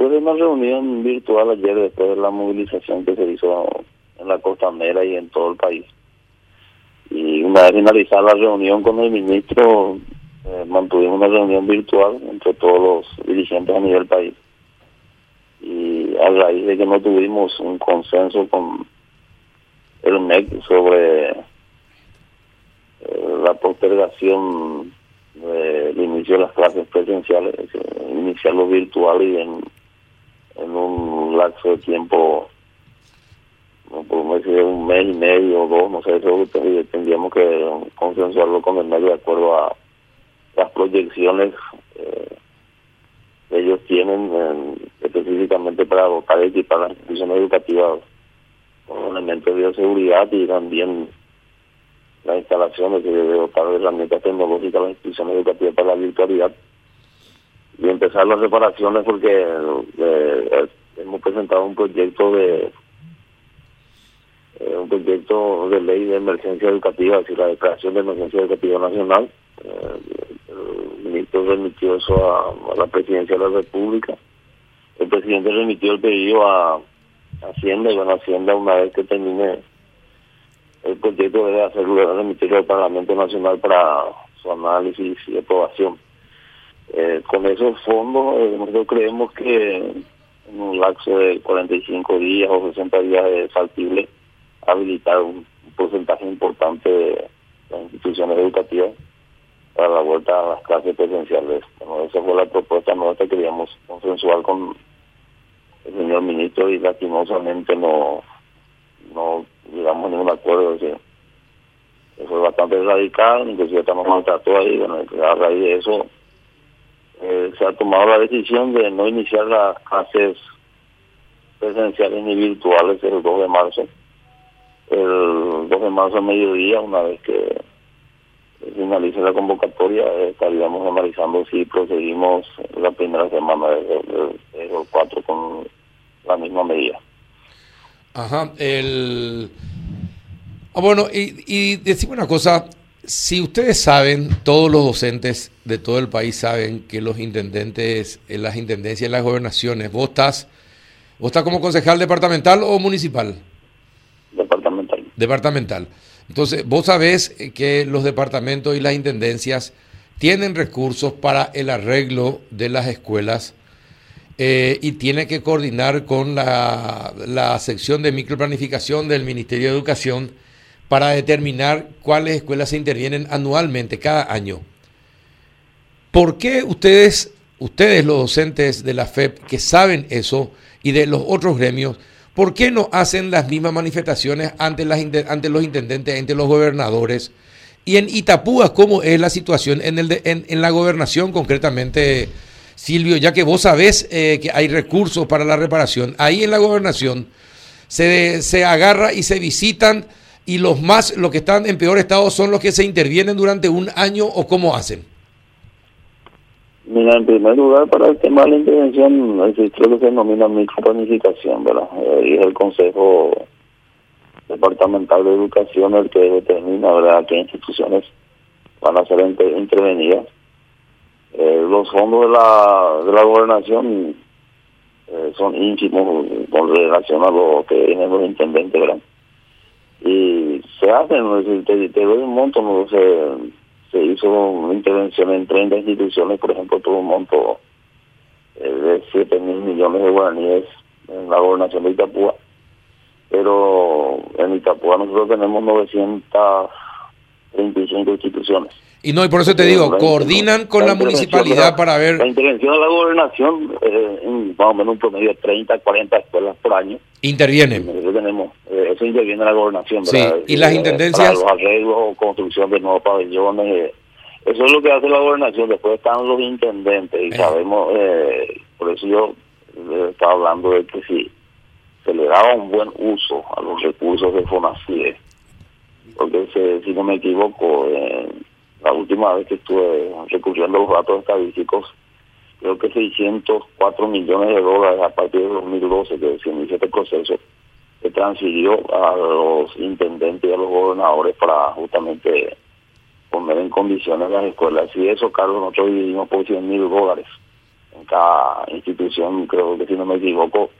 después de una reunión virtual ayer, después de la movilización que se hizo en la costanera y en todo el país, y una vez finalizada la reunión con el ministro, eh, mantuvimos una reunión virtual entre todos los dirigentes a nivel país. Y a raíz de que no tuvimos un consenso con el MEC sobre eh, la postergación del inicio de las clases presenciales, iniciarlo virtual y en un lapso de tiempo no podemos decir un mes y medio o dos, no sé, eso tendríamos que consensuarlo con el medio de acuerdo a las proyecciones eh, que ellos tienen específicamente para dotar y equipar las instituciones educativas con elementos de bioseguridad y también las instalaciones que debe dotar de herramientas tecnológicas las instituciones educativas para la virtualidad y empezar las reparaciones porque eh, hemos presentado un proyecto de eh, un proyecto de ley de emergencia educativa, es decir, la declaración de emergencia educativa nacional. Eh, el ministro remitió eso a, la presidencia de la República. El presidente remitió el pedido a Hacienda y bueno, Hacienda una vez que termine el proyecto debe hacerlo, remitirlo al Parlamento Nacional para su análisis y aprobación. Eh, con esos fondos nosotros creemos que un lapso de 45 días o 60 días es factible habilitar un, porcentaje importante de las instituciones educativas para la vuelta a las clases presenciales. esa fue la propuesta nuestra que queríamos consensuar con el señor ministro y lastimosamente no, no llegamos a ningún acuerdo. eso fue bastante radical, inclusive estamos maltratados ahí, bueno, a raíz de eso eh, se ha tomado la decisión de no iniciar las clases presenciales ni virtuales el 2 de marzo el 2 de marzo a mediodía, una vez que finalice la convocatoria, estaríamos analizando si proseguimos la primera semana de, los cuatro con la misma medida. Ajá, el... Ah, bueno, y, y decimos una cosa, si ustedes saben, todos los docentes de todo el país saben que los intendentes, en las intendencias, en las gobernaciones, vos estás, vos estás como concejal departamental o municipal? Departamental. Departamental. Entonces, vos sabés que los departamentos y las intendencias tienen recursos para el arreglo de las escuelas eh, y tiene que coordinar con la, la sección de microplanificación del Ministerio de Educación para determinar cuáles escuelas se intervienen anualmente, cada año. ¿Por qué ustedes, ustedes los docentes de la FEP que saben eso y de los otros gremios, ¿Por qué no hacen las mismas manifestaciones ante, las, ante los intendentes, ante los gobernadores? Y en Itapúa, ¿cómo es la situación en, el en, la gobernación concretamente, Silvio? Ya que vos sabés eh, que hay recursos para la reparación, ahí en la gobernación se, se agarra y se visitan y los más, los que están en peor estado son los que se intervienen durante un año o cómo hacen. Mira, en primer lugar, para el tema de la intervención, existe lo que se denomina microplanificación, ¿verdad? Eh, y es el Consejo Departamental de Educación el que determina, ¿verdad?, qué instituciones van a ser intervenidas. Eh, los fondos de la, de la gobernación eh, son ínfimos con relación a lo que vienen los intendentes, ¿verdad? Y se hacen, te, te doy un monto, no se hizo una intervención en 30 instituciones, por ejemplo, tuvo un monto eh, de 7 mil millones de guaraníes en la gobernación de Itapúa, pero en Itapúa nosotros tenemos 935 instituciones. Y no, y por eso te digo, coordinan con la, municipalidad para ver... La intervención de la gobernación, eh, en, más o menos un promedio de 30, 40 escuelas por año. Intervienen. Eso tenemos, eso interviene la gobernación, Sí, y las eh, intendencias... Para los arreglos, construcción de nuevos pabellones, eh, eso es lo que hace la gobernación. Después están los intendentes y sabemos, por eso yo estaba hablando de que si se le daba un buen uso a los recursos de FONACIE, porque si no me equivoco, la última vez que estuve recurriendo a los datos estadísticos, creo que 604 millones de dólares a partir de 2012 que se inició este proceso, se transfirió a los intendentes y a los gobernadores para justamente poner en condiciones las escuelas. Y eso, Carlos, nosotros dividimos por 100 mil dólares en cada institución, creo que si no me equivoco,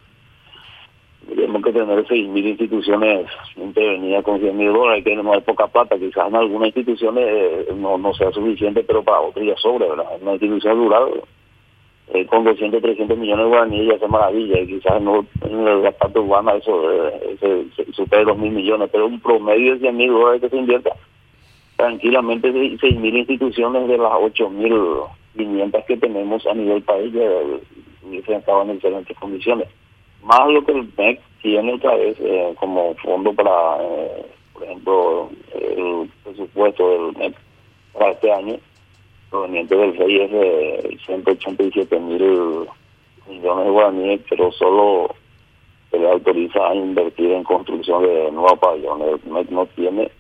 tenemos que tener 6.000 instituciones intervenidas con 100 mil dólares, que hay poca plata, quizás en algunas instituciones eh, no, sea suficiente, pero para otras ya sobre, ¿verdad? Una institución rural, eh, con 200, 300 millones de guaraníes ya hace maravilla, y quizás no, en la parte urbana eso eh, se, supera los mil millones, pero un promedio de 100 mil dólares que se invierta, tranquilamente 6.000 instituciones de las 8.500 que tenemos a nivel país ya hubiesen estado en excelentes condiciones. Más lo que el MEC tiene otra vez eh, como fondo para, eh, por ejemplo, el presupuesto del MEC para este año, proveniente del FEI es de 187 mil millones de guaraníes, pero solo se le autoriza a invertir en construcción de nuevos pabellones. El MEC no tiene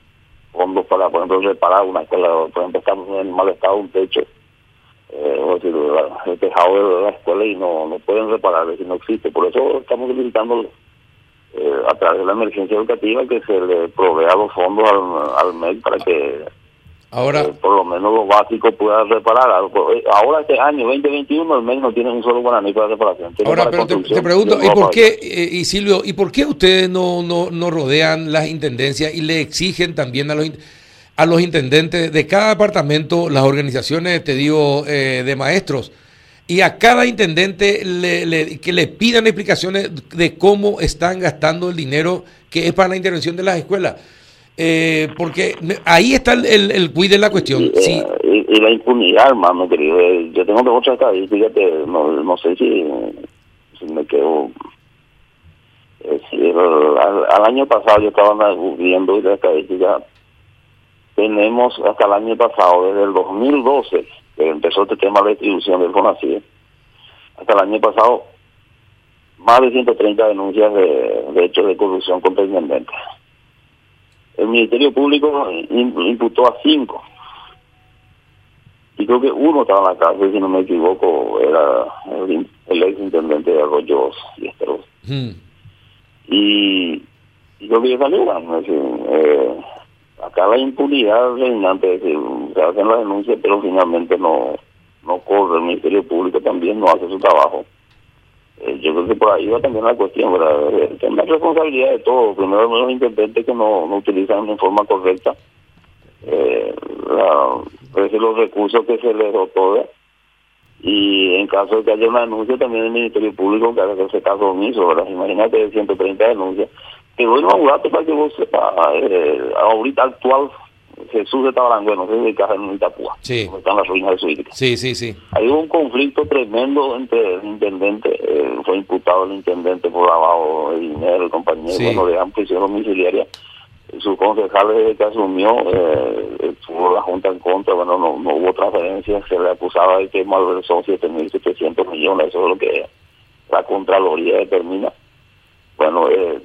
fondos para, por ejemplo, reparar una escuela, por ejemplo, estamos en mal estado un techo eh, decir, el tejado de la escuela y no, no pueden reparar, si no existe. Por eso estamos solicitando eh, a través de la emergencia educativa que se le provea los fondos al, al MEC para que Ahora, eh, por lo menos lo básico pueda reparar. Eh, ahora este año 2021 el MEC no tiene un solo guaraní para reparación. ahora, pero te, pregunto, ¿y por qué, y Silvio, ¿y por qué ustedes no, no, no rodean las intendencias y le exigen también a los a los intendentes de cada departamento, las organizaciones, te digo, eh, de maestros, y a cada intendente le, que le pidan explicaciones de cómo están gastando el dinero que es para la intervención de las escuelas. Eh, porque ahí está el, el, el la cuestión. Y, sí. y, la impunidad, hermano querido. Eh, yo tengo otra estadística que no, no sé si, si me quedo... al, al, año pasado yo estaba viendo la estadística tenemos hasta el año pasado, desde el 2012, que empezó este tema de distribución del FONACIE, hasta el año pasado, más de 130 denuncias de, de hechos de corrupción contra el intendente. El Ministerio Público imputó a cinco. Y creo que uno estaba en la cárcel, si no me equivoco, era el, ex intendente de Arroyos y Esteros. Hmm. Y, y creo que ya salió, eh, acá la impunidad reinante, es decir, se hacen las denuncias, pero finalmente no, no corre, el Ministerio Público también no hace su trabajo. Eh, yo creo que por ahí va también la cuestión, ¿verdad? Es la responsabilidad de todos. Primero, los intendentes que no, no utilizan en forma correcta eh, los recursos que se les otorga. Y en caso de que haya una denuncia, también el Ministerio Público que haga ese caso omiso, ¿verdad? Imagínate 130 denuncias te doy un dato para que vos sepas, eh, ahorita actual, Jesús de Tabarangüe, no sé de casa en Itapúa, sí. donde están las ruinas de su Sí, sí, sí. Hay un conflicto tremendo entre el intendente, eh, fue imputado el intendente por lavado de dinero, el compañero, sí. bueno, de prisión domiciliaria. Su concejal desde que asumió, eh, tuvo la Junta en contra, bueno, no, no hubo transferencia, se le acusaba de que malversó 7.700 millones, eso es lo que la Contraloría determina. Bueno, eh,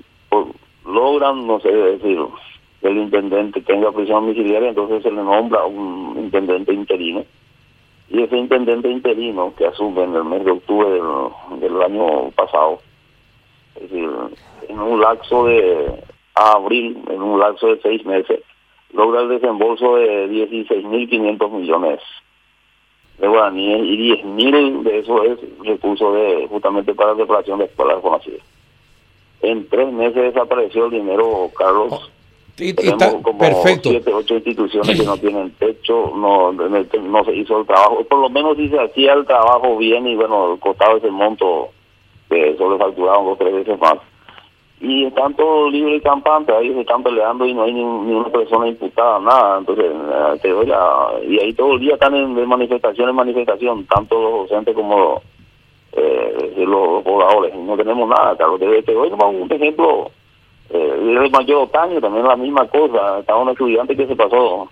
logran, no sé decir, que el intendente tenga prisión domiciliaria, entonces se le nombra un intendente interino. Y ese intendente interino que asume en el mes de octubre del, año pasado, es decir, en un lapso de abril, en un lapso de seis meses, logra el desembolso de 16.500 millones de guaraníes y 10.000 de eso es recurso de justamente para la reparación de escuelas conocidas en tres meses desapareció el dinero, Carlos. Oh, y, Tenemos como perfecto. siete, ocho instituciones que no tienen techo, no, no se hizo el trabajo. Por lo menos si se hacía el trabajo bien y bueno, costaba ese monto que solo facturaban dos tres veces más. Y están todos libres y campantes, ahí se están peleando y no hay ni, una persona imputada, nada. Entonces, eh, te doy y ahí todo el día están en de manifestación en manifestación, tanto los docentes como eh, los, pobladores. No tenemos nada, claro. Te, te doy un ejemplo eh, el mayor Otaño, también la misma cosa. Estaba un estudiante que se pasó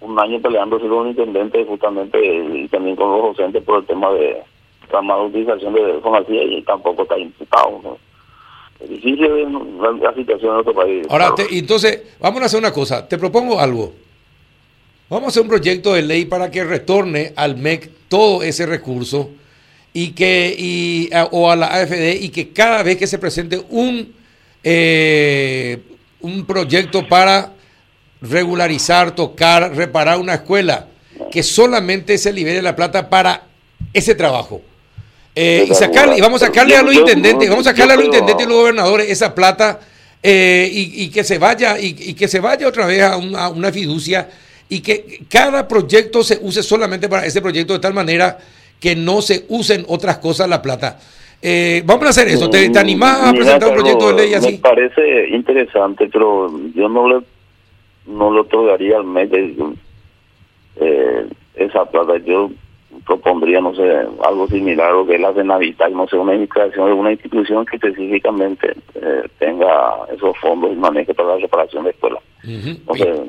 un año peleándose con un intendente justamente y también con los docentes por el tema de la mala utilización de Fonacía y tampoco está imputado. Es difícil la, situación en otro país. Ahora, entonces, vamos a hacer una cosa. Te propongo algo. Vamos a hacer un proyecto de ley para que retorne al MEC todo ese recurso y que y, o a la AFD y que cada vez que se presente un eh, un proyecto para regularizar, tocar, reparar una escuela, que solamente se libere la plata para ese trabajo. y, sacarle, y vamos a sacarle a los intendentes, vamos a sacarle a los intendentes y los gobernadores esa plata y, que se vaya y, que se vaya otra vez a a una fiducia y que cada proyecto se use solamente para ese proyecto de tal manera que no se usen otras cosas la plata. Eh, vamos a hacer eso. ¿Te, te animás a presentar un proyecto de ley así? Me parece interesante, pero yo no le no le otorgaría al mes eh, esa plata. Yo propondría, no sé, algo similar lo que es la de Navidad, no sé, una indicación de una institución que específicamente eh, tenga esos fondos y maneje para la reparación de escuelas.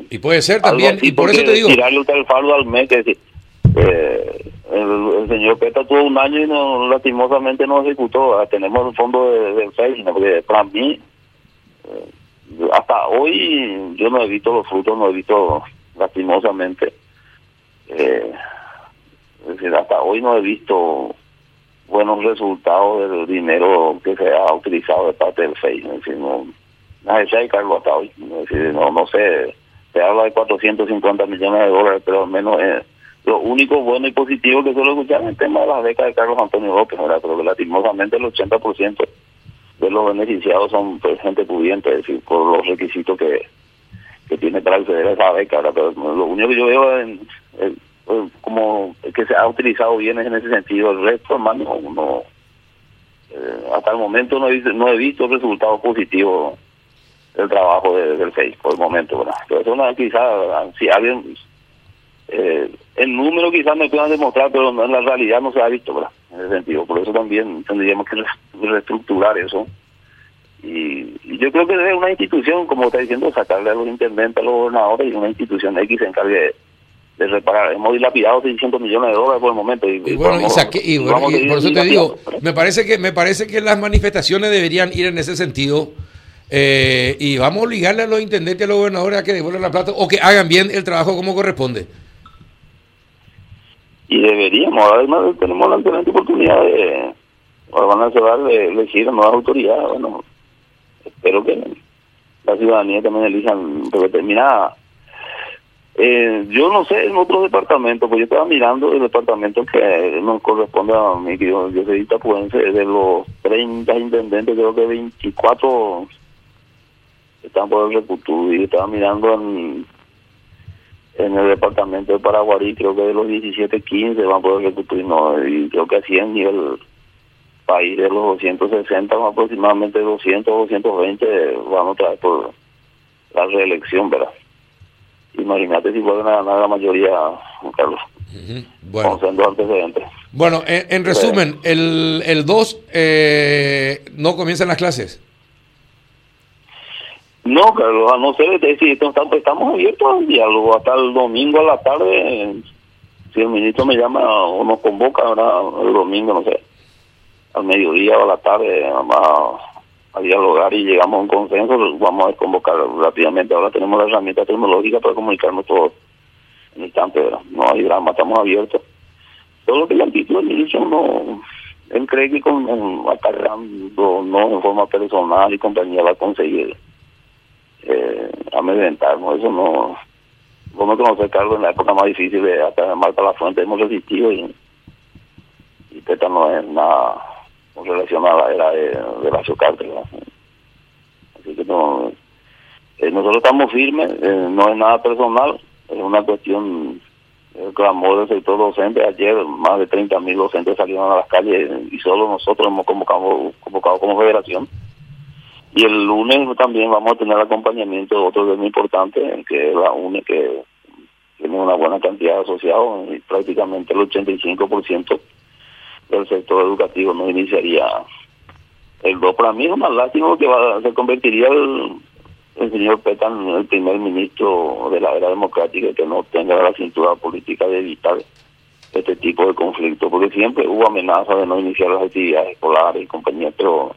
y, puede ser también, y por eso te digo... Tirarle el fardo al mes, que eh, el, señor Peta tuvo un año y no, lastimosamente no ejecutó. Ah, tenemos el fondo de, del porque para mí, eh, hasta hoy yo no he visto los frutos, no he visto lastimosamente. Eh, es decir, hasta hoy no he visto buenos resultados del dinero que se ha utilizado de parte del FEI. Es decir, no, nadie se Carlos hasta hoy. Decir, no, no sé, se habla de 450 millones de dólares, pero al menos... Eh, lo único bueno y positivo que suelo escuchar es el tema de las becas de Carlos Antonio López, ¿verdad? pero lastimosamente el 80% de los beneficiados son pues, gente pudiente, es decir, por los requisitos que, que tiene para acceder a esa beca. Pero lo único que yo veo en, como que se ha utilizado bien es en ese sentido. El resto, hermano, no, eh, hasta el momento no he, visto, no he visto resultados positivos del trabajo del FEI por el momento. ¿verdad? Pero eso no, quizás, si alguien eh, el número quizás me puedan demostrar, pero en la realidad no se ha visto, ¿verdad? En ese sentido. Por eso también tendríamos que reestructurar eso. Y, yo creo que debe una institución, como está diciendo, sacarle a los intendentes, a los gobernadores y una institución X se encargue de, reparar. Hemos dilapidado 600 millones de dólares por el momento. Y, bueno, y, por eso te digo, me parece que me parece que las manifestaciones deberían ir en ese sentido. Eh, y vamos a obligarle a los intendentes y a los gobernadores a que devuelvan la plata o que hagan bien el trabajo como corresponde y deberíamos, además tenemos la excelente oportunidad de, ahora van a cerrar de elegir nuevas autoridades, bueno, espero que la ciudadanía también elijan determinada. Eh, yo no sé en otros departamentos, pues yo estaba mirando el departamento que nos corresponde a mí, que yo, yo soy itapuense, de los 30 intendentes, creo que 24 están por el recutú, y estaba mirando en en el departamento de Paraguarí, creo que de los 17, 15 van a poder recuperar, no, y creo que así en nivel país de los 260, aproximadamente 200, 220 van otra vez por la reelección, ¿verdad? Imagínate si pueden ganar la mayoría, Carlos. Bueno, antecedentes. Bueno, en, resumen, el, el 2 eh, no comienzan las clases. No, Carlos, a no ser, si estamos, abiertos al diálogo hasta el domingo a la tarde. Si el ministro me llama o nos convoca, ahora el domingo, no sé, al mediodía o a la tarde, vamos a, dialogar y llegamos a un consenso, vamos a convocar rápidamente. Ahora tenemos la herramienta tecnológica para comunicarnos todos en instante, no hay drama, estamos abiertos. Todo lo que le han dicho el ministro no él cree que con, acarreando no en forma personal y compañía va a conseguir eh, amedrentarnos. Eso no. Vos me conoces, Carlos, en la época más difícil de hasta Marta la Fuente hemos resistido y, y no es nada relacionado a la era de, la Socarte. Así que no. Eh, nosotros estamos firmes, eh, no es nada personal, es una cuestión el clamor del sector docente. Ayer más de 30 mil docentes salieron a las calles y solo nosotros hemos convocado, convocado como federación. Y el lunes también vamos a tener acompañamiento de otro muy importante, que es la UNE, que tiene una buena cantidad de asociados, y prácticamente el 85% del sector educativo no iniciaría el 2. Para mí es más lástima que va, se convertiría el, señor Petan en el primer ministro de la era democrática que no tenga la cintura política de evitar este tipo de conflicto, porque siempre hubo amenaza de no iniciar las actividades escolares y compañía, pero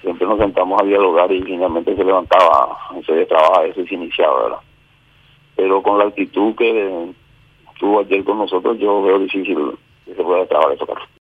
siempre nos sentamos a dialogar y finalmente se levantaba, se trabaja eso y se iniciaba, ¿verdad? Pero con la actitud que tuvo ayer con nosotros, yo veo difícil que se pueda trabajar eso, Carlos.